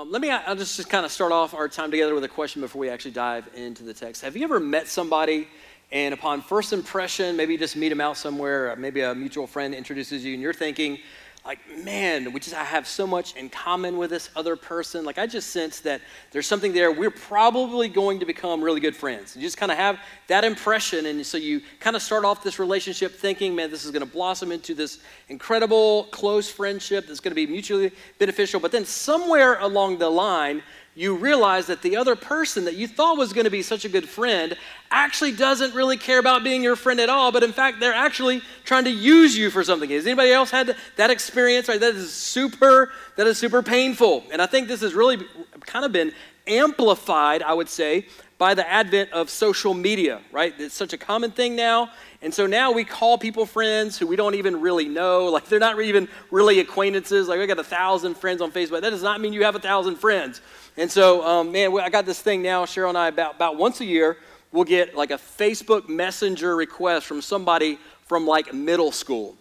Um, let me, I'll just, just kind of start off our time together with a question before we actually dive into the text. Have you ever met somebody and upon first impression, maybe you just meet them out somewhere, maybe a mutual friend introduces you and you're thinking, like, man, we just I have so much in common with this other person. Like, I just sense that there's something there. We're probably going to become really good friends. You just kind of have that impression, and so you kind of start off this relationship thinking, man, this is going to blossom into this incredible close friendship that's going to be mutually beneficial. But then somewhere along the line, you realize that the other person that you thought was going to be such a good friend actually doesn't really care about being your friend at all, but in fact, they're actually trying to use you for something. Has anybody else had that experience? Right? That is super, that is super painful. And I think this has really kind of been amplified, I would say, by the advent of social media, right? It's such a common thing now. And so now we call people friends who we don't even really know. Like they're not even really acquaintances. Like I got a thousand friends on Facebook. That does not mean you have a thousand friends. And so, um, man, I got this thing now, Cheryl and I, about, about once a year, we'll get like a Facebook Messenger request from somebody from like middle school,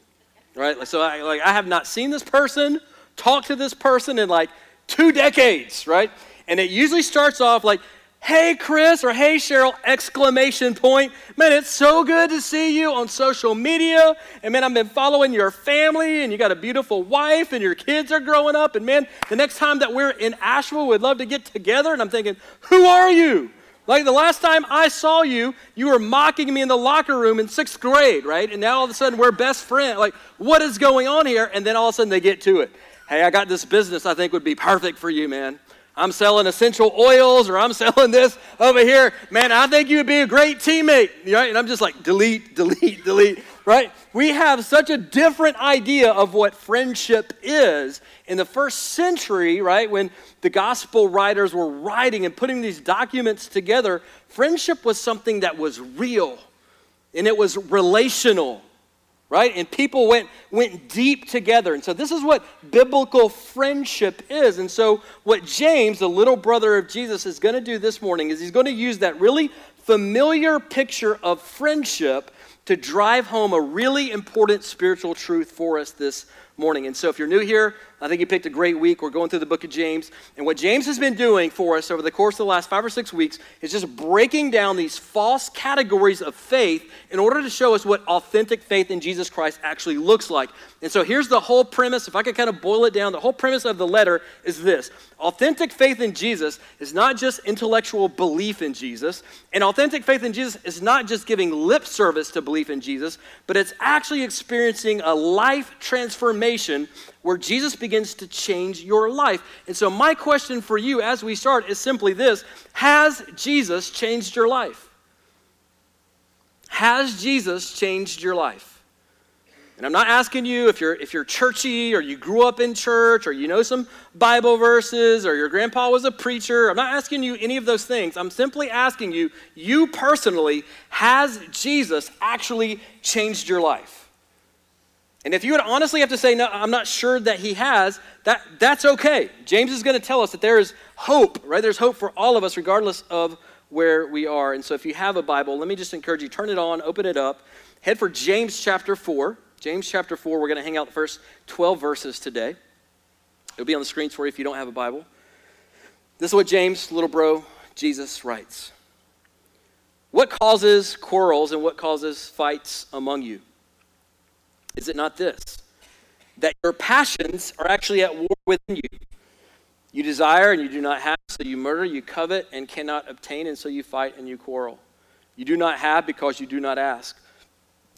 right? So I, like, I have not seen this person, talked to this person in like two decades, right? And it usually starts off like, hey chris or hey cheryl exclamation point. Man it's so good to see you on social media. And man i've been following your family and you got a beautiful wife and your kids are growing up. And man the next time that we're in asheville we'd love to get together. And i'm thinking who are you? Like the last time i saw you you were mocking me in the locker room in sixth grade right? And now all of a sudden we're best friends. Like what is going on here? And then all of a sudden they get to it. Hey i got this business i think would be perfect for you man I'm selling essential oils or I'm selling this over here. Man, I think you would be a great teammate, right? And I'm just like, delete, delete, delete, right? We have such a different idea of what friendship is. In the first century, right, when the gospel writers were writing and putting these documents together, friendship was something that was real and it was relational right? And people went, went deep together. And so this is what biblical friendship is. And so what James, the little brother of Jesus, is going to do this morning is he's going to use that really familiar picture of friendship to drive home a really important spiritual truth for us this morning. And so if you're new here, I think you picked a great week. We're going through the book of James. And what James has been doing for us over the course of the last five or six weeks is just breaking down these false categories of faith in order to show us what authentic faith in Jesus Christ actually looks like. And so here's the whole premise. If I could kind of boil it down, the whole premise of the letter is this Authentic faith in Jesus is not just intellectual belief in Jesus, and authentic faith in Jesus is not just giving lip service to belief in Jesus, but it's actually experiencing a life transformation where Jesus begins to change your life. And so, my question for you as we start is simply this Has Jesus changed your life? Has Jesus changed your life? And I'm not asking you if you're if you're churchy or you grew up in church or you know some Bible verses or your grandpa was a preacher. I'm not asking you any of those things. I'm simply asking you, you personally, has Jesus actually changed your life? And if you would honestly have to say, no, I'm not sure that he has, that, that's okay. James is going to tell us that there is hope, right? There's hope for all of us, regardless of where we are. And so if you have a Bible, let me just encourage you, turn it on, open it up, head for James chapter 4. James chapter 4, we're going to hang out the first 12 verses today. It'll be on the screens for you if you don't have a Bible. This is what James, little bro, Jesus writes. What causes quarrels and what causes fights among you? Is it not this? That your passions are actually at war within you. You desire and you do not have, so you murder, you covet and cannot obtain, and so you fight and you quarrel. You do not have because you do not ask.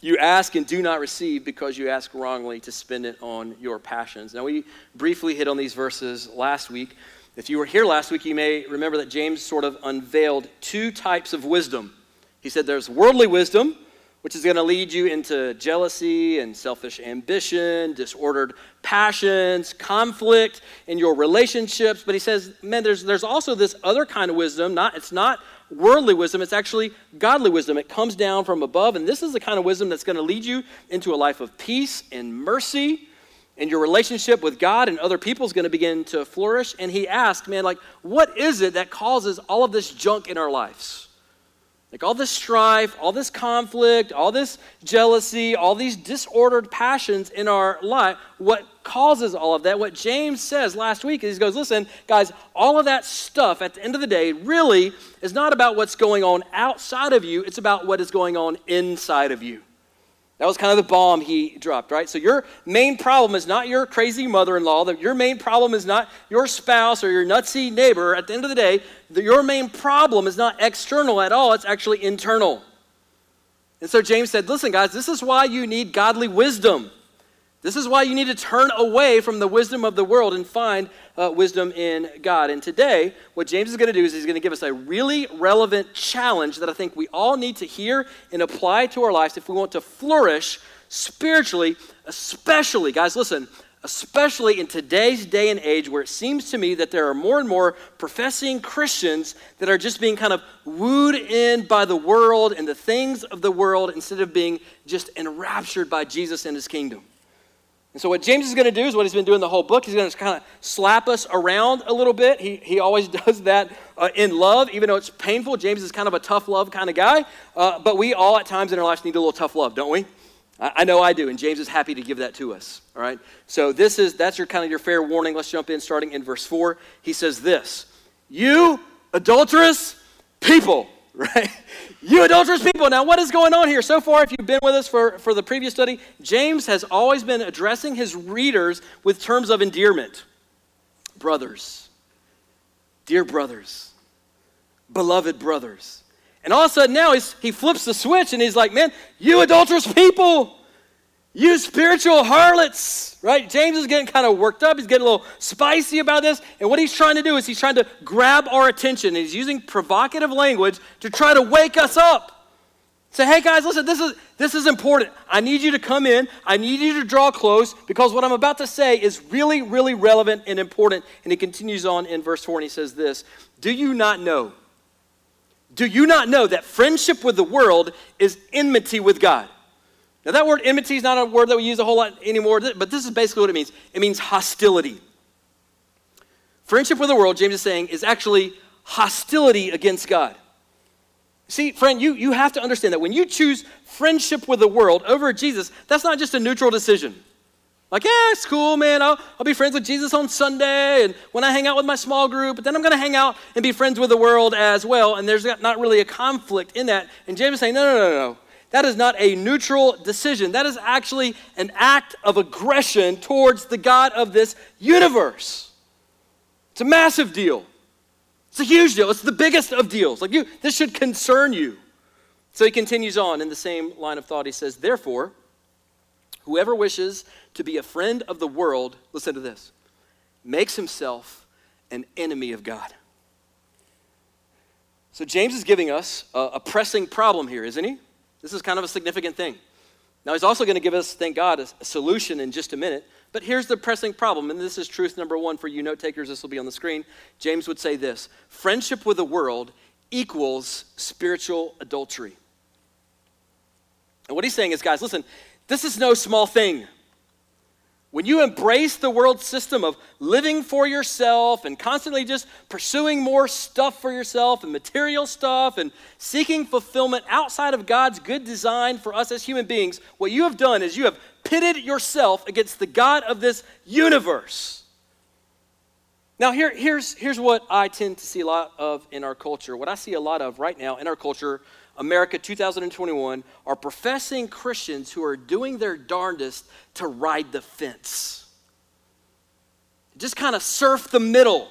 You ask and do not receive because you ask wrongly to spend it on your passions. Now, we briefly hit on these verses last week. If you were here last week, you may remember that James sort of unveiled two types of wisdom. He said there's worldly wisdom, which is going to lead you into jealousy and selfish ambition, disordered passions, conflict in your relationships. But he says, man, there's, there's also this other kind of wisdom. Not, it's not worldly wisdom, it's actually godly wisdom. It comes down from above, and this is the kind of wisdom that's going to lead you into a life of peace and mercy. And your relationship with God and other people is going to begin to flourish. And he asked, man, like, what is it that causes all of this junk in our lives? Like all this strife, all this conflict, all this jealousy, all these disordered passions in our life, what causes all of that, what James says last week is he goes, listen, guys, all of that stuff at the end of the day really is not about what's going on outside of you, it's about what is going on inside of you. That was kind of the bomb he dropped, right? So your main problem is not your crazy mother-in-law. Your main problem is not your spouse or your nutsy neighbor. At the end of the day, your main problem is not external at all. It's actually internal. And so James said, listen, guys, this is why you need godly wisdom. This is why you need to turn away from the wisdom of the world and find uh, wisdom in God. And today, what James is going to do is he's going to give us a really relevant challenge that I think we all need to hear and apply to our lives if we want to flourish spiritually, especially, guys, listen, especially in today's day and age where it seems to me that there are more and more professing Christians that are just being kind of wooed in by the world and the things of the world instead of being just enraptured by Jesus and his kingdom. And so, what James is going to do is what he's been doing the whole book. He's going to kind of slap us around a little bit. He, he always does that uh, in love, even though it's painful. James is kind of a tough love kind of guy. Uh, but we all, at times in our lives, need a little tough love, don't we? I, I, know I do, and James is happy to give that to us. All right? So, this is that's your kind of your fair warning. Let's jump in, starting in verse 4. He says this You adulterous people, right? You adulterous people. Now, what is going on here? So far, if you've been with us for, for the previous study, James has always been addressing his readers with terms of endearment. Brothers, dear brothers, beloved brothers. And all of a sudden now he flips the switch and he's like, man, you adulterous people. You spiritual harlots, right? James is getting kind of worked up. He's getting a little spicy about this. And what he's trying to do is he's trying to grab our attention. He's using provocative language to try to wake us up. Say, hey guys, listen, this is, this is important. I need you to come in. I need you to draw close because what I'm about to say is really, really relevant and important. And he continues on in verse 4 and he says this Do you not know? Do you not know that friendship with the world is enmity with God? Now, that word enmity is not a word that we use a whole lot anymore, but this is basically what it means it means hostility. Friendship with the world, James is saying, is actually hostility against God. See, friend, you, you have to understand that when you choose friendship with the world over Jesus, that's not just a neutral decision. Like, yeah, it's cool, man. I'll, I'll be friends with Jesus on Sunday and when I hang out with my small group, but then I'm going to hang out and be friends with the world as well. And there's not really a conflict in that. And James is saying, no, no, no, no. That is not a neutral decision. That is actually an act of aggression towards the God of this universe. It's a massive deal. It's a huge deal. It's the biggest of deals. Like you, this should concern you. So he continues on in the same line of thought. He says, Therefore, whoever wishes to be a friend of the world, listen to this, makes himself an enemy of God. So James is giving us a, a pressing problem here, isn't he? This is kind of a significant thing. Now, he's also going to give us, thank God, a, solution in just a minute. But here's the pressing problem, and this is truth number one for you note takers. This will be on the screen. James would say this friendship with the world equals spiritual adultery. And what he's saying is, guys, listen, this is no small thing. When you embrace the world system of living for yourself and constantly just pursuing more stuff for yourself and material stuff and seeking fulfillment outside of God's good design for us as human beings, what you have done is you have pitted yourself against the God of this universe. Now, here, here's, here's what I tend to see a lot of in our culture. What I see a lot of right now in our culture America 2021 are professing Christians who are doing their darndest to ride the fence. Just kind of surf the middle.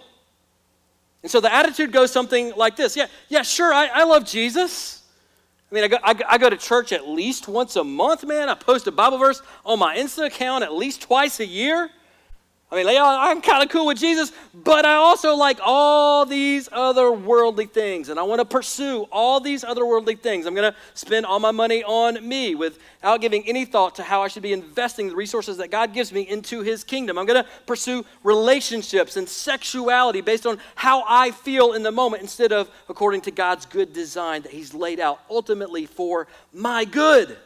And so the attitude goes something like this Yeah, yeah, sure, I, I love Jesus. I mean, I go, I, I go to church at least once a month, man. I post a Bible verse on my Insta account at least twice a year. I mean, I'm kind of cool with Jesus, but I also like all these other worldly things, and I want to pursue all these other worldly things. I'm going to spend all my money on me without giving any thought to how I should be investing the resources that God gives me into His kingdom. I'm going to pursue relationships and sexuality based on how I feel in the moment instead of according to God's good design that He's laid out ultimately for my good.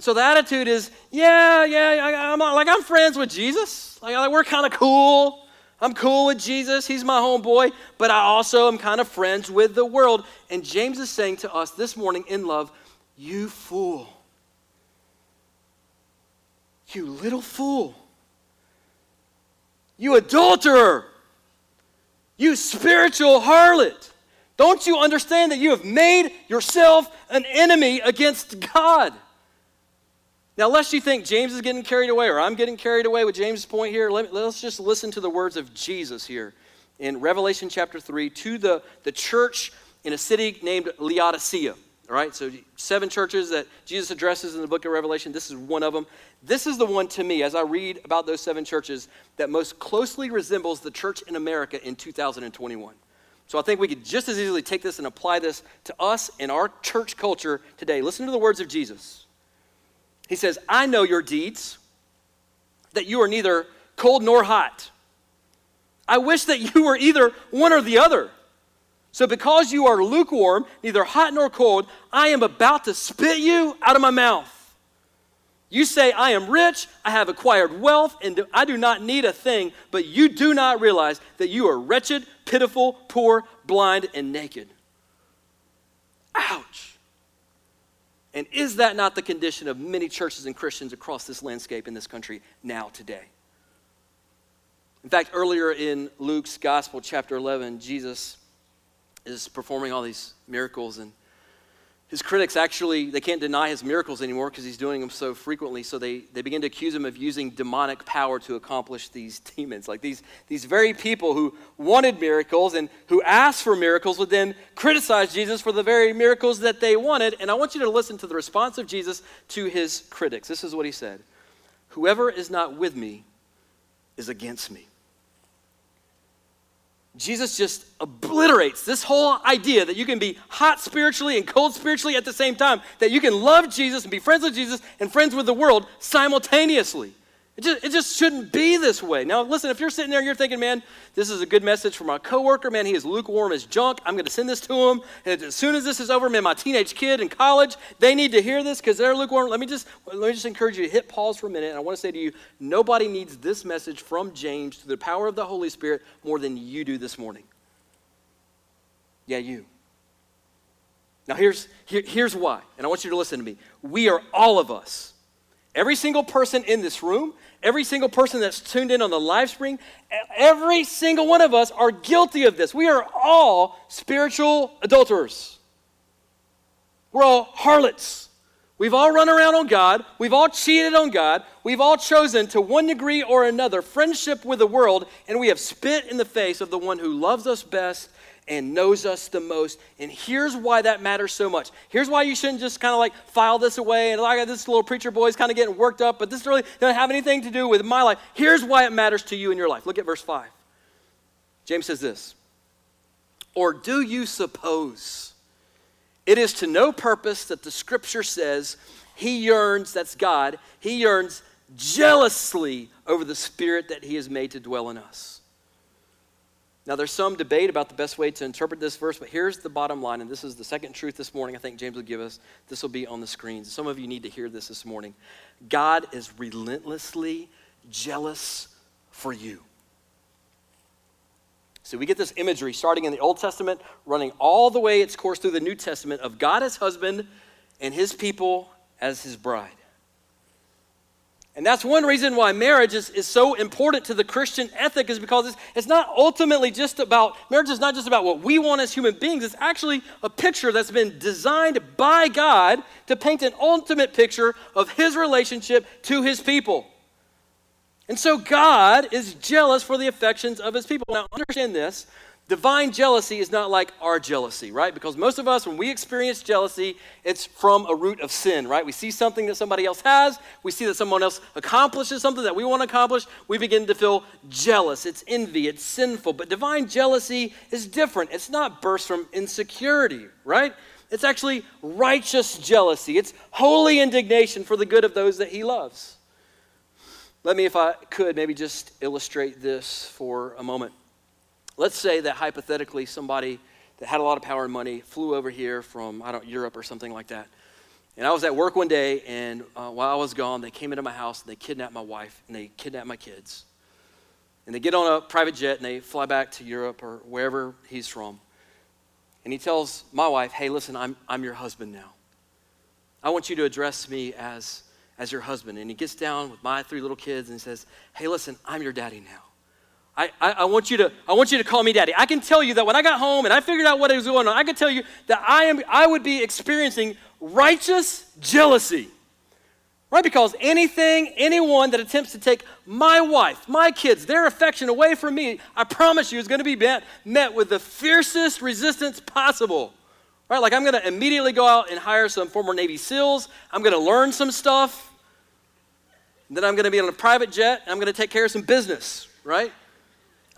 So the attitude is, yeah, yeah, I, am like I'm friends with Jesus. Like, like we're kind of cool. I'm cool with Jesus, he's my homeboy, but I also am kind of friends with the world. And James is saying to us this morning in love, You fool. You little fool. You adulterer. You spiritual harlot. Don't you understand that you have made yourself an enemy against God? Now, lest you think James is getting carried away or I'm getting carried away with James' point here, let, us just listen to the words of Jesus here in Revelation chapter 3 to the, the church in a city named Laodicea. All right, so seven churches that Jesus addresses in the book of Revelation. This is one of them. This is the one to me, as I read about those seven churches, that most closely resembles the church in America in 2021. So I think we could just as easily take this and apply this to us in our church culture today. Listen to the words of Jesus. He says, I know your deeds, that you are neither cold nor hot. I wish that you were either one or the other. So, because you are lukewarm, neither hot nor cold, I am about to spit you out of my mouth. You say, I am rich, I have acquired wealth, and I do not need a thing, but you do not realize that you are wretched, pitiful, poor, blind, and naked. Ouch. And is that not the condition of many churches and Christians across this landscape in this country now, today? In fact, earlier in Luke's Gospel, chapter 11, Jesus is performing all these miracles and his critics actually they can't deny his miracles anymore because he's doing them so frequently so they, they begin to accuse him of using demonic power to accomplish these demons. Like these, these very people who wanted miracles and who asked for miracles would then criticize jesus for the very miracles that they wanted. And i want you to listen to the response of jesus to his critics. This is what he said. Whoever is not with me is against me Jesus just obliterates this whole idea that you can be hot spiritually and cold spiritually at the same time, that you can love Jesus and be friends with Jesus and friends with the world simultaneously. It just, it just shouldn't be this way. Now, listen, if you're sitting there and you're thinking, man, this is a good message for my coworker, man, he is lukewarm as junk. I'm going to send this to him. And as soon as this is over, man, my teenage kid in college, they need to hear this because they're lukewarm. Let me just let me just encourage you to hit pause for a minute. And I want to say to you, nobody needs this message from James through the power of the Holy Spirit more than you do this morning. Yeah, you. Now, here's, here, here's why, and I want you to listen to me. We are all of us, every single person in this room, Every single person that's tuned in on the live stream, every single one of us are guilty of this. We are all spiritual adulterers. We're all harlots. We've all run around on God. We've all cheated on God. We've all chosen, to one degree or another, friendship with the world, and we have spit in the face of the one who loves us best and knows us the most. And here's why that matters so much. Here's why you shouldn't just kind of like file this away and like this little preacher boy's kind of getting worked up, but this really doesn't have anything to do with my life. Here's why it matters to you in your life. Look at verse 5. James says this Or do you suppose it is to no purpose that the scripture says he yearns, that's God, he yearns jealously over the spirit that he has made to dwell in us? Now, there's some debate about the best way to interpret this verse, but here's the bottom line, and this is the second truth this morning I think James will give us. This will be on the screens. Some of you need to hear this this morning. God is relentlessly jealous for you. So we get this imagery starting in the Old Testament, running all the way its course through the New Testament of God as husband and his people as his bride. And that's one reason why marriage is, is so important to the Christian ethic, is because it's, it's not ultimately just about, marriage is not just about what we want as human beings. It's actually a picture that's been designed by God to paint an ultimate picture of his relationship to his people. And so God is jealous for the affections of his people. Now, understand this Divine jealousy is not like our jealousy, right? Because most of us, when we experience jealousy, it's from a root of sin, right? We see something that somebody else has, we see that someone else accomplishes something that we want to accomplish, we begin to feel jealous. It's envy, it's sinful. But divine jealousy is different. It's not burst from insecurity, right? It's actually righteous jealousy, it's holy indignation for the good of those that he loves. Let me, if I could, maybe just illustrate this for a moment. Let's say that hypothetically somebody that had a lot of power and money flew over here from, I don't Europe or something like that. And I was at work one day, and uh, while I was gone, they came into my house and they kidnapped my wife and they kidnapped my kids. And they get on a private jet and they fly back to Europe or wherever he's from. And he tells my wife, Hey, listen, I'm, I'm your husband now. I want you to address me as, as your husband. And he gets down with my three little kids and he says, Hey, listen, I'm your daddy now. I, I, I, want you to, I want you to call me daddy. I can tell you that when I got home and I figured out what was going on, I can tell you that I, am, I would be experiencing righteous jealousy. Right? Because anything, anyone that attempts to take my wife, my kids, their affection away from me, I promise you is going to be met, met with the fiercest resistance possible. Right? Like I'm going to immediately go out and hire some former Navy SEALs. I'm going to learn some stuff. Then I'm going to be on a private jet I'm going to take care of some business, right?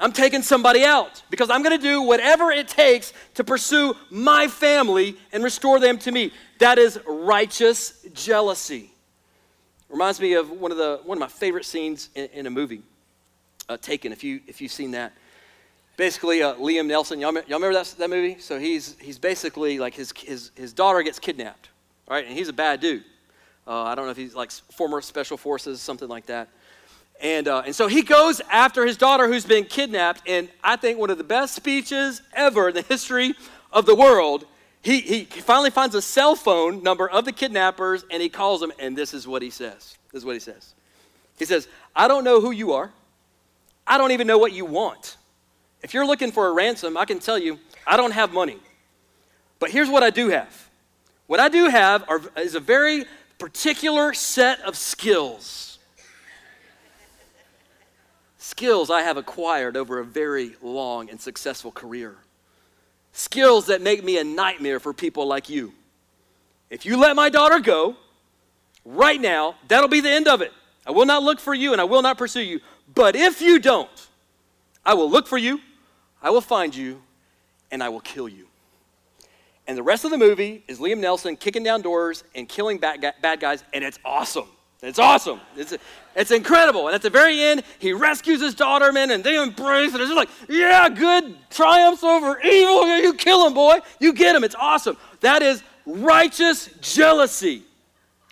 I'm taking somebody out because I'm going to do whatever it takes to pursue my family and restore them to me. That is righteous jealousy. Reminds me of one of the one of my favorite scenes in, in a movie, uh, Taken. If you if you've seen that, basically uh, Liam Neeson, Y'all, y'all remember that that movie? So he's he's basically like his his his daughter gets kidnapped, right? And he's a bad dude. Uh, I don't know if he's like former special forces, something like that. And, uh, and so he goes after his daughter who's been kidnapped. And I think one of the best speeches ever in the history of the world he, he finally finds a cell phone number of the kidnappers and he calls them, and this is what he says. This is what he says. He says, I don't know who you are. I don't even know what you want. If you're looking for a ransom, I can tell you, I don't have money. But here's what I do have. What I do have are, is a very particular set of skills. Skills I have acquired over a very long and successful career skills that make me a nightmare for people like you. If you let my daughter go right now, that'll be the end of it. I will not look for you and I will not pursue you. But if you don't, I will look for you, I will find you, and I will kill you. And the rest of the movie is Liam Neeson kicking down doors and killing bad, guys, and it's awesome. It's awesome. It's, it's incredible. And at the very end, he rescues his daughter, man, and they embrace, and it's just like, yeah, good triumphs over evil. You kill him, boy. You get him. It's awesome. That is righteous jealousy,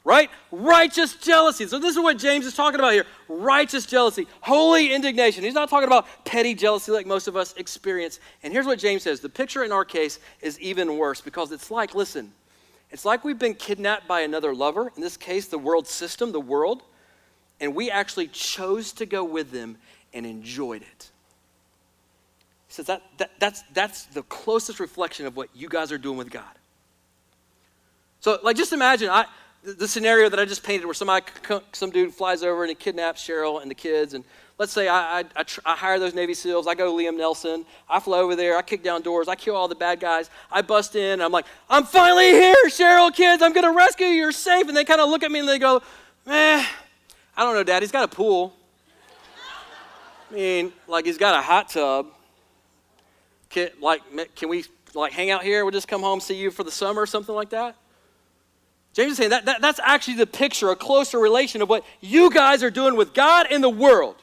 right? Righteous jealousy. So this is what James is talking about here. Righteous jealousy, holy indignation. He's not talking about petty jealousy like most of us experience. And here's what James says. The picture in our case is even worse because it's like, listen, it's like we've been kidnapped by another lover, in this case, the world system, the world, and we actually chose to go with them and enjoyed it. He says that, that, that's, that's the closest reflection of what you guys are doing with God. So, like, just imagine I, the scenario that I just painted where somebody, some dude flies over and he kidnaps Cheryl and the kids, and let's say I, I, I, tr- I, hire those Navy SEALs, I go Liam Neeson. I fly over there, I kick down doors, I kill all the bad guys, I bust in, and I'm like, I'm finally here, Cheryl, kids, I'm gonna rescue you, you're safe. And they kind of look at me and they go, eh, I don't know, Dad, he's got a pool. I mean, like he's got a hot tub. Can, like, can we like hang out here? We'll just come home, see you for the summer or something like that? James is saying that, that that's actually the picture, a closer relation of what you guys are doing with God and the world.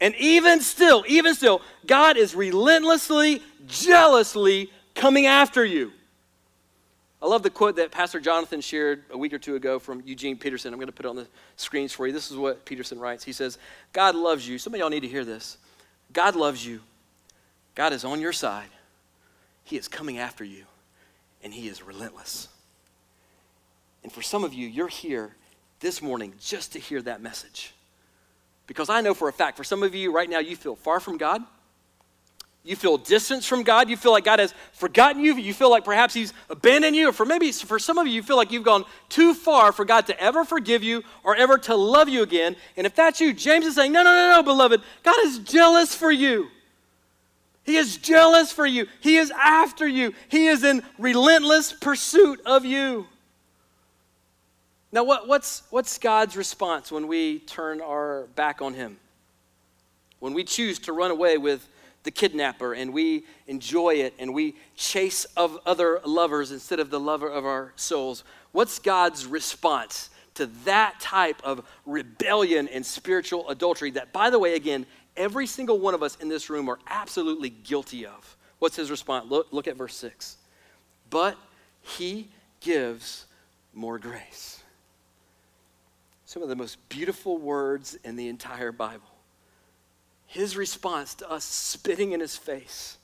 And even still, even still, God is relentlessly, jealously coming after you. I love the quote that Pastor Jonathan shared a week or two ago from Eugene Peterson. I'm going to put it on the screens for you. This is what Peterson writes. He says, God loves you. Some of y'all need to hear this. God loves you. God is on your side. He is coming after you, and He is relentless. And for some of you, you're here this morning just to hear that message. Because I know for a fact, for some of you right now, you feel far from God. You feel distance from God. You feel like God has forgotten you. You feel like perhaps He's abandoned you. Or for maybe for some of you, you feel like you've gone too far for God to ever forgive you or ever to love you again. And if that's you, James is saying, no, no, no, no, beloved. God is jealous for you. He is jealous for you. He is after you. He is in relentless pursuit of you. Now, what, what's, what's God's response when we turn our back on Him? When we choose to run away with the kidnapper and we enjoy it and we chase of other lovers instead of the lover of our souls, what's God's response to that type of rebellion and spiritual adultery that, by the way, again, every single one of us in this room are absolutely guilty of? What's his response? Look, look at verse 6. But he gives more grace some of the most beautiful words in the entire Bible. his response to us spitting in his face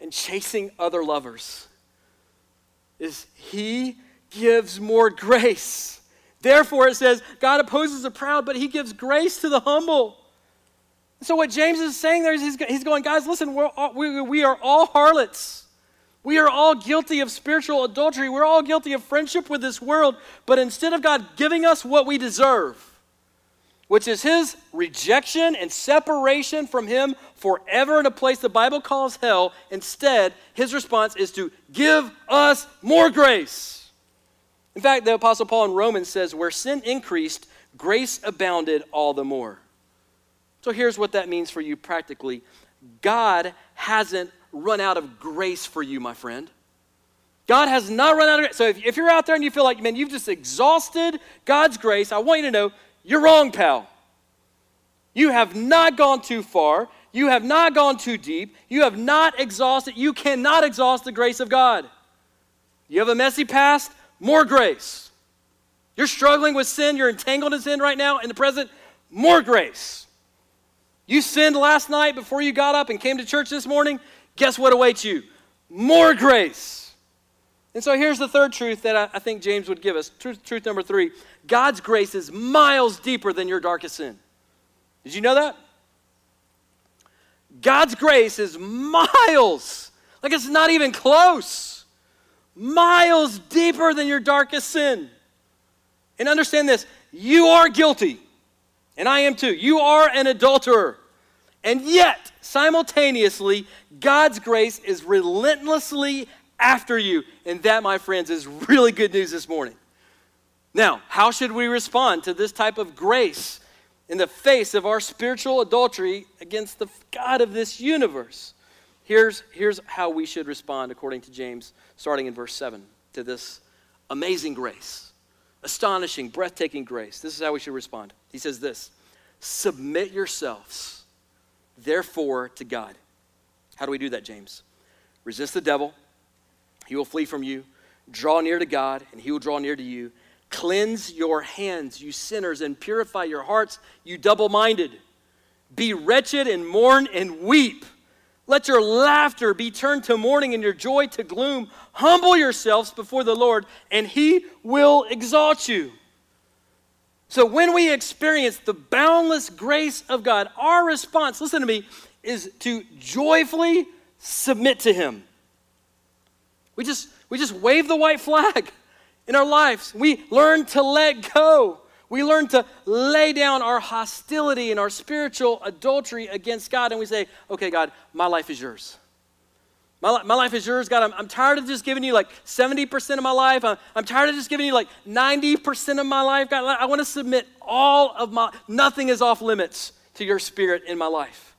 and chasing other lovers is he gives more grace. Therefore, it says, God opposes the proud, but he gives grace to the humble. So, what James is saying there is he's, going, guys, listen, all, we, we are all harlots. We are all guilty of spiritual adultery. We're all guilty of friendship with this world. But instead of God giving us what we deserve, which is his rejection and separation from him forever in a place the Bible calls hell, instead, his response is to give us more grace. In fact, the Apostle Paul in Romans says, Where sin increased, grace abounded all the more. So here's what that means for you practically God hasn't run out of grace for you, my friend. God has not run out of grace. So if, if you're out there and you feel like, man, you've just exhausted God's grace, I want you to know you're wrong, pal. You have not gone too far. You have not gone too deep. You have not exhausted. You cannot exhaust the grace of God. You have a messy past, more grace. You're struggling with sin, you're entangled in sin right now in the present, more grace. You sinned last night before you got up and came to church this morning. Guess what awaits you? More grace. And so here's the third truth that I, I think James would give us. Truth, truth number three God's grace is miles deeper than your darkest sin. Did you know that? God's grace is miles, like it's not even close, miles deeper than your darkest sin. And understand this you are guilty. And I am too. You are an adulterer. And yet, simultaneously, God's grace is relentlessly after you. And that, my friends, is really good news this morning. Now, how should we respond to this type of grace in the face of our spiritual adultery against the God of this universe? Here's, here's how we should respond, according to James, starting in verse 7, to this amazing grace astonishing, breathtaking grace. This is how we should respond. He says this Submit yourselves, therefore, to God. How do we do that, James? Resist the devil, he will flee from you. Draw near to God, and he will draw near to you. Cleanse your hands, you sinners, and purify your hearts, you double minded. Be wretched and mourn and weep. Let your laughter be turned to mourning and your joy to gloom. Humble yourselves before the Lord, and he will exalt you. So, when we experience the boundless grace of God, our response, listen to me, is to joyfully submit to him. We just, we just wave the white flag in our lives. We learn to let go. We learn to lay down our hostility and our spiritual adultery against God, and we say, okay, God, my life is yours. My, my life is yours, God. I'm, I'm tired of just giving you like 70% of my life. I'm, I'm tired of just giving you like 90% of my life. God, I want to submit all of my, nothing is off limits to your spirit in my life.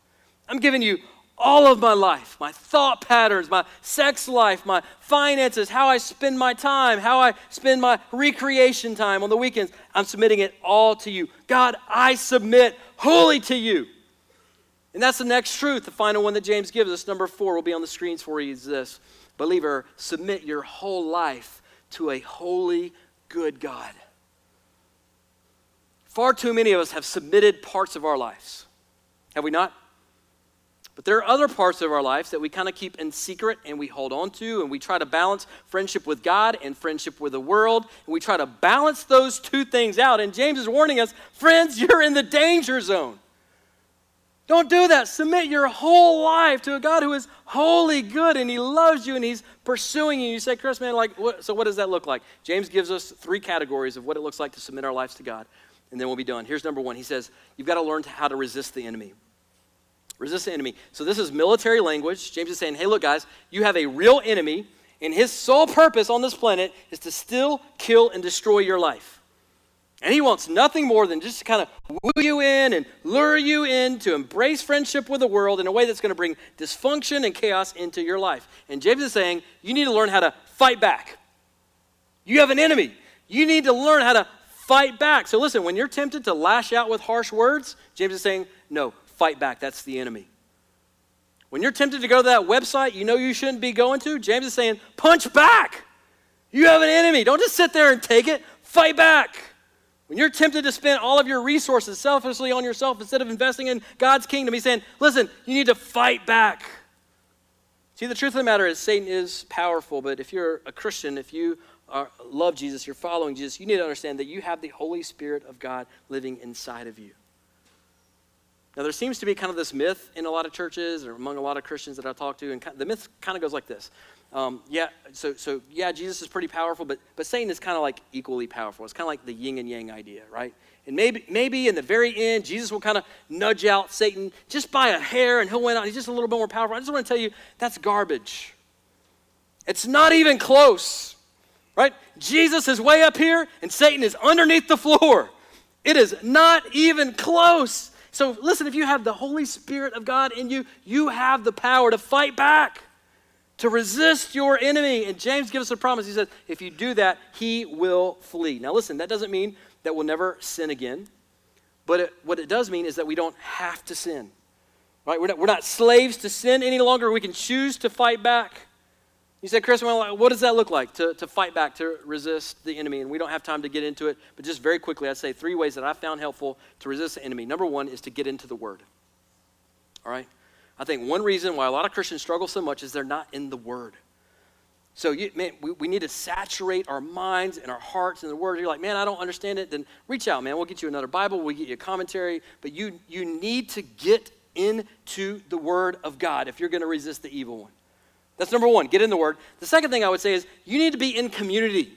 I'm giving you all of my life my thought patterns, my sex life, my finances, how I spend my time, how I spend my recreation time on the weekends. I'm submitting it all to you. God, I submit wholly to you. And that's the next truth, the final one that James gives us. Number four will be on the screens for you is this Believer, submit your whole life to a holy, good God. Far too many of us have submitted parts of our lives. Have we not? But there are other parts of our lives that we kind of keep in secret and we hold on to, and we try to balance friendship with God and friendship with the world. And we try to balance those two things out. And James is warning us friends, you're in the danger zone. Don't do that. Submit your whole life to a God who is holy, good, and He loves you and He's pursuing you. You say, Chris, man, like, what, so what does that look like? James gives us three categories of what it looks like to submit our lives to God, and then we'll be done. Here's number one He says, You've got to learn how to resist the enemy. Resist the enemy. So this is military language. James is saying, hey, look, guys, you have a real enemy, and his sole purpose on this planet is to still kill and destroy your life. And he wants nothing more than just to kind of woo you in and lure you in to embrace friendship with the world in a way that's going to bring dysfunction and chaos into your life. And James is saying, you need to learn how to fight back. You have an enemy. You need to learn how to fight back. So listen, when you're tempted to lash out with harsh words, James is saying, no, fight back. That's the enemy. When you're tempted to go to that website you know you shouldn't be going to, James is saying, punch back. You have an enemy. Don't just sit there and take it, fight back. When you're tempted to spend all of your resources selfishly on yourself instead of investing in God's kingdom, he's saying, listen, you need to fight back. See, the truth of the matter is, Satan is powerful, but if you're a Christian, if you are, love Jesus, you're following Jesus, you need to understand that you have the Holy Spirit of God living inside of you. Now, there seems to be kind of this myth in a lot of churches or among a lot of Christians that I talk to, and the myth kind of goes like this um, yeah, so, so yeah, Jesus is pretty powerful, but, but Satan is kind of like equally powerful. It's kind of like the yin and yang idea, right? And maybe, maybe in the very end, Jesus will kind of nudge out Satan just by a hair and he'll win out. He's just a little bit more powerful. I just want to tell you that's garbage. It's not even close, right? Jesus is way up here and Satan is underneath the floor. It is not even close. So listen, if you have the Holy Spirit of God in you, you have the power to fight back to resist your enemy. And James gives us a promise. He says, if you do that, he will flee. Now, listen, that doesn't mean that we'll never sin again. But it, what it does mean is that we don't have to sin. Right? We're not, we're not slaves to sin any longer. We can choose to fight back. You said, Chris, well, what does that look like to, to fight back, to resist the enemy? And we don't have time to get into it, but just very quickly, I'd say three ways that I found helpful to resist the enemy. Number one is to get into the Word. All right? I think one reason why a lot of Christians struggle so much is they're not in the Word. So, you, man, we, we need to saturate our minds and our hearts in the Word. You're like, man, I don't understand it. Then reach out, man. We'll get you another Bible. We'll get you a commentary. But you, you need to get into the Word of God if you're going to resist the evil one. That's number one, get in the Word. The second thing I would say is you need to be in community.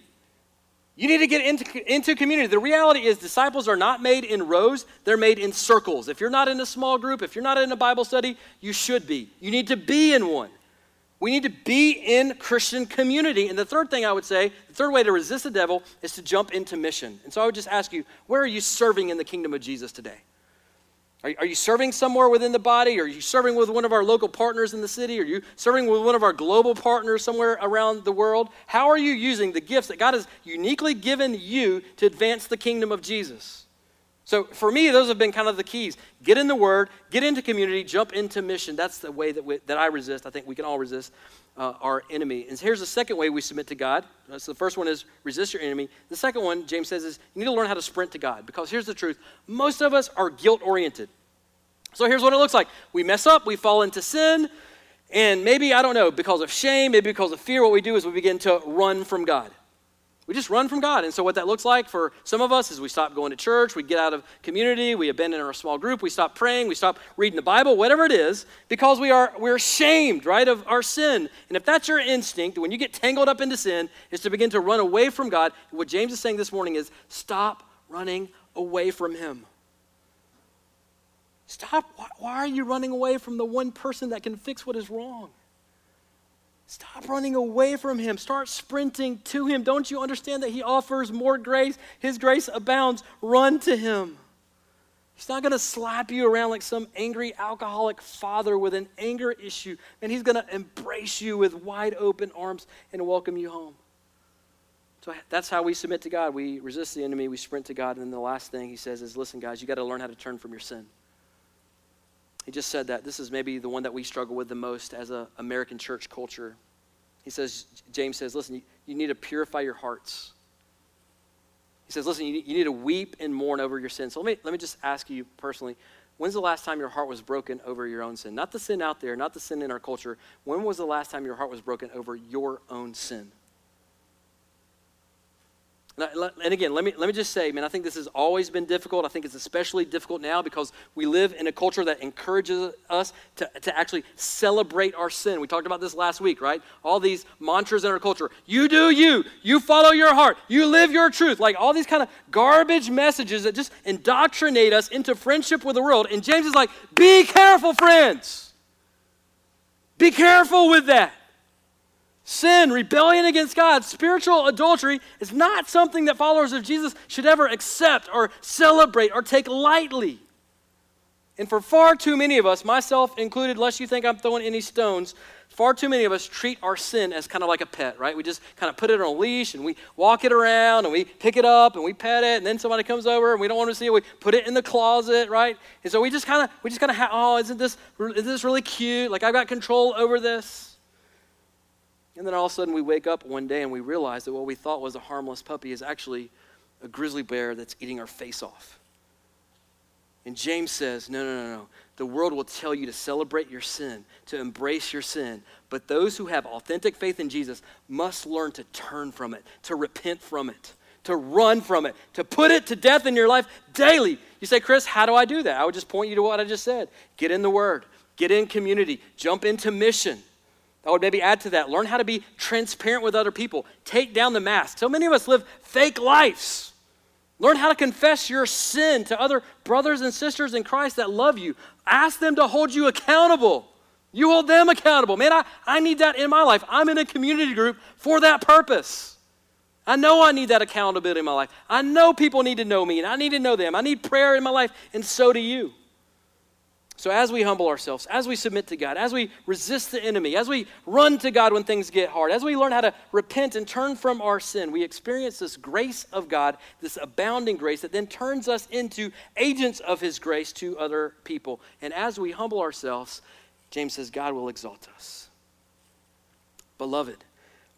You need to get into, into community. The reality is, disciples are not made in rows, they're made in circles. If you're not in a small group, if you're not in a Bible study, you should be. You need to be in one. We need to be in Christian community. And the third thing I would say, the third way to resist the devil is to jump into mission. And so I would just ask you, where are you serving in the kingdom of Jesus today? Are, are you serving somewhere within the body? Are you serving with one of our local partners in the city? Are you serving with one of our global partners somewhere around the world? How are you using the gifts that God has uniquely given you to advance the kingdom of Jesus? So for me, those have been kind of the keys. Get in the Word, get into community, jump into mission. That's the way that, we, that I resist. I think we can all resist uh, our enemy. And here's the second way we submit to God. So the first one is resist your enemy. The second one, James says, is you need to learn how to sprint to God. Because here's the truth most of us are guilt oriented. So here's what it looks like we mess up, we fall into sin, and maybe, I don't know, because of shame, maybe because of fear, what we do is we begin to run from God. We just run from God. And so, what that looks like for some of us is we stop going to church, we get out of community, we abandon our small group, we stop praying, we stop reading the Bible, whatever it is, because we are we're ashamed, right, of our sin. And if that's your instinct, when you get tangled up into sin, is to begin to run away from God. What James is saying this morning is stop running away from Him. Stop. Why, why are you running away from the one person that can fix what is wrong? Stop running away from him. Start sprinting to him. Don't you understand that he offers more grace? His grace abounds. Run to him. He's not going to slap you around like some angry alcoholic father with an anger issue. And he's going to embrace you with wide open arms and welcome you home. So that's how we submit to God. We resist the enemy, we sprint to God. And then the last thing he says is listen, guys, you got to learn how to turn from your sin. He just said that. This is maybe the one that we struggle with the most as an American church culture. He says, James says, listen, you, you need to purify your hearts. He says, listen, you, you need to weep and mourn over your sin. So let me, let me just ask you personally when's the last time your heart was broken over your own sin? Not the sin out there, not the sin in our culture. When was the last time your heart was broken over your own sin? And again, let me, let me just say, man, I think this has always been difficult. I think it's especially difficult now because we live in a culture that encourages us to, to actually celebrate our sin. We talked about this last week, right? All these mantras in our culture. You do you. You follow your heart. You live your truth. Like all these kind of garbage messages that just indoctrinate us into friendship with the world. And James is like, be careful, friends. Be careful with that. Sin, rebellion against God, spiritual adultery is not something that followers of Jesus should ever accept or celebrate or take lightly. And for far too many of us, myself included, lest you think I'm throwing any stones, far too many of us treat our sin as kind of like a pet, right? We just kind of put it on a leash and we walk it around and we pick it up and we pet it and then somebody comes over and we don't want to see it. We put it in the closet, right? And so we just kind of, we just kind of, ha- oh, isn't this, isn't this really cute? Like I've got control over this. And then all of a sudden we wake up one day and we realize that what we thought was a harmless puppy is actually a grizzly bear that's eating our face off. And James says, no, no, no, no. The world will tell you to celebrate your sin, to embrace your sin. But those who have authentic faith in Jesus must learn to turn from it, to repent from it, to run from it, to put it to death in your life daily. You say, Chris, how do I do that? I would just point you to what I just said. Get in the Word, get in community, jump into mission. I would maybe add to that. Learn how to be transparent with other people. Take down the mask. So many of us live fake lives. Learn how to confess your sin to other brothers and sisters in Christ that love you. Ask them to hold you accountable. You hold them accountable. Man, I, I need that in my life. I'm in a community group for that purpose. I know I need that accountability in my life. I know people need to know me and I need to know them. I need prayer in my life, and so do you. So, as we humble ourselves, as we submit to God, as we resist the enemy, as we run to God when things get hard, as we learn how to repent and turn from our sin, we experience this grace of God, this abounding grace that then turns us into agents of His grace to other people. And as we humble ourselves, James says, God will exalt us. Beloved,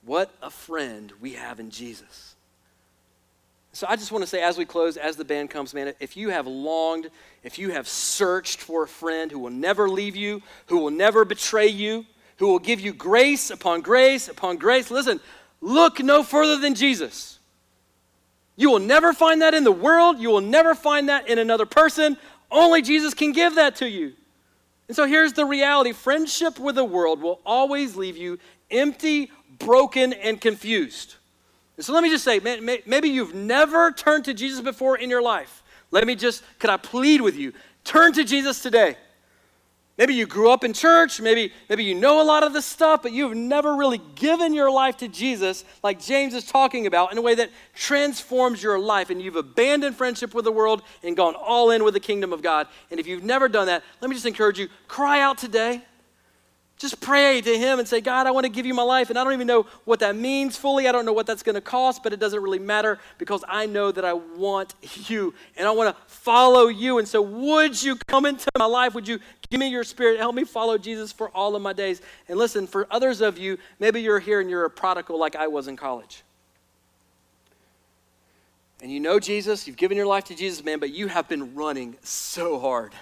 what a friend we have in Jesus. So I just want to say, as we close, as the band comes, man, if you have longed, if you have searched for a friend who will never leave you, who will never betray you, who will give you grace upon grace upon grace, listen, look no further than Jesus. You will never find that in the world. You will never find that in another person. Only Jesus can give that to you. And so here's the reality friendship with the world will always leave you empty, broken, and confused. And so let me just say, maybe you've never turned to Jesus before in your life. Let me just, could I plead with you? Turn to Jesus today. Maybe you grew up in church, maybe, maybe you know a lot of this stuff, but you've never really given your life to Jesus, like James is talking about, in a way that transforms your life. And you've abandoned friendship with the world and gone all in with the kingdom of God. And if you've never done that, let me just encourage you cry out today. Just pray to Him and say, God, I want to give you my life. And I don't even know what that means fully. I don't know what that's going to cost, but it doesn't really matter because I know that I want you and I want to follow you. And so, would you come into my life? Would you give me your spirit? Help me follow Jesus for all of my days. And listen, for others of you, maybe you're here and you're a prodigal like I was in college. And you know Jesus, you've given your life to Jesus, man, but you have been running so hard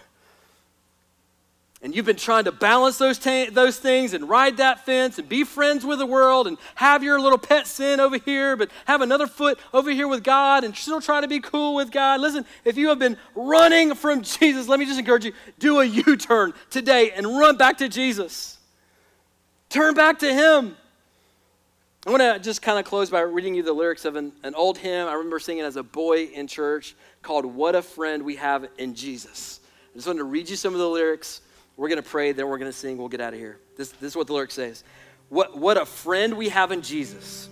and you've been trying to balance those, those things and ride that fence and be friends with the world and have your little pet sin over here, but have another foot over here with God and still try to be cool with God. Listen, if you have been running from Jesus, let me just encourage you do a U turn today and run back to Jesus. Turn back to Him. I want to just kind of close by reading you the lyrics of an, an old hymn I remember singing as a boy in church called What a Friend We Have in Jesus. I just wanted to read you some of the lyrics. We're going to pray, then we're going to sing, we'll get out of here. This, this is what the lyric says. What, what a friend we have in Jesus.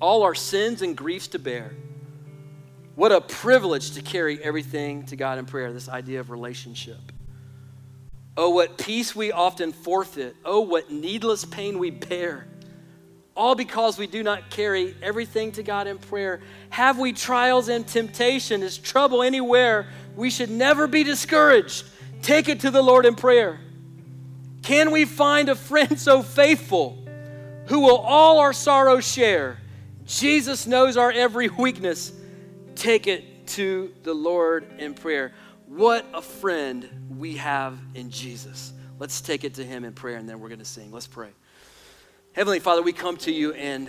All our sins and griefs to bear. What a privilege to carry everything to God in prayer, this idea of relationship. Oh, what peace we often forfeit. Oh, what needless pain we bear. All because we do not carry everything to God in prayer. Have we trials and temptation? Is trouble anywhere? We should never be discouraged Take it to the Lord in prayer. Can we find a friend so faithful who will all our sorrows share? Jesus knows our every weakness. Take it to the Lord in prayer. What a friend we have in Jesus. Let's take it to Him in prayer and then we're going to sing. Let's pray. Heavenly Father, we come to you and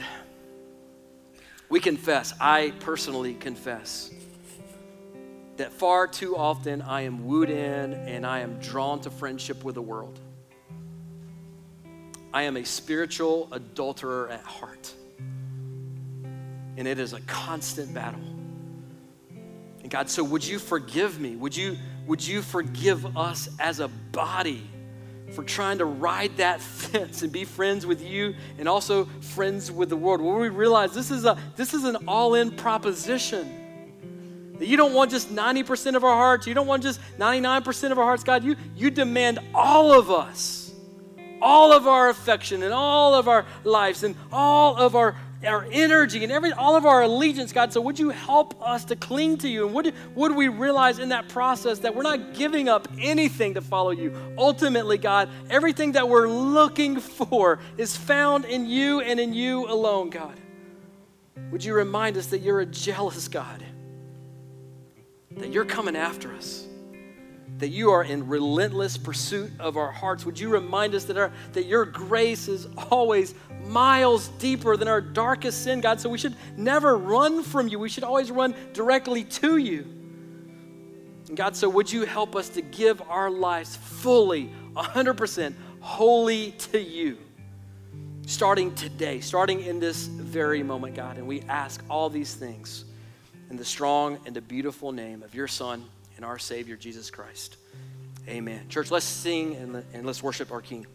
we confess. I personally confess that far too often I am wooed in and I am drawn to friendship with the world. I am a spiritual adulterer at heart. And it is a constant battle. And God, so would you forgive me? Would you, would you forgive us as a body for trying to ride that fence and be friends with you and also friends with the world? Where we realize this is, a, this is an all in proposition. That you don't want just 90% of our hearts, you don't want just 99% of our hearts, God. You, you demand all of us, all of our affection and all of our lives and all of our, our energy and every, all of our allegiance, God. So would you help us to cling to you? And would, would we realize in that process that we're not giving up anything to follow you? Ultimately, God, everything that we're looking for is found in you and in you alone, God. Would you remind us that you're a jealous God? That you're coming after us? That you are in relentless pursuit of our hearts? Would you remind us that, our, that your grace is always miles deeper than our darkest sin, God? So we should never run from you. We should always run directly to you. And God, so would you help us to give our lives fully, 100%, wholly to you? starting today, starting in this very moment, God. And we ask all these things in the strong and the beautiful name of your Son and our Savior, Jesus Christ. Amen. Church, let's sing and, let's worship our King.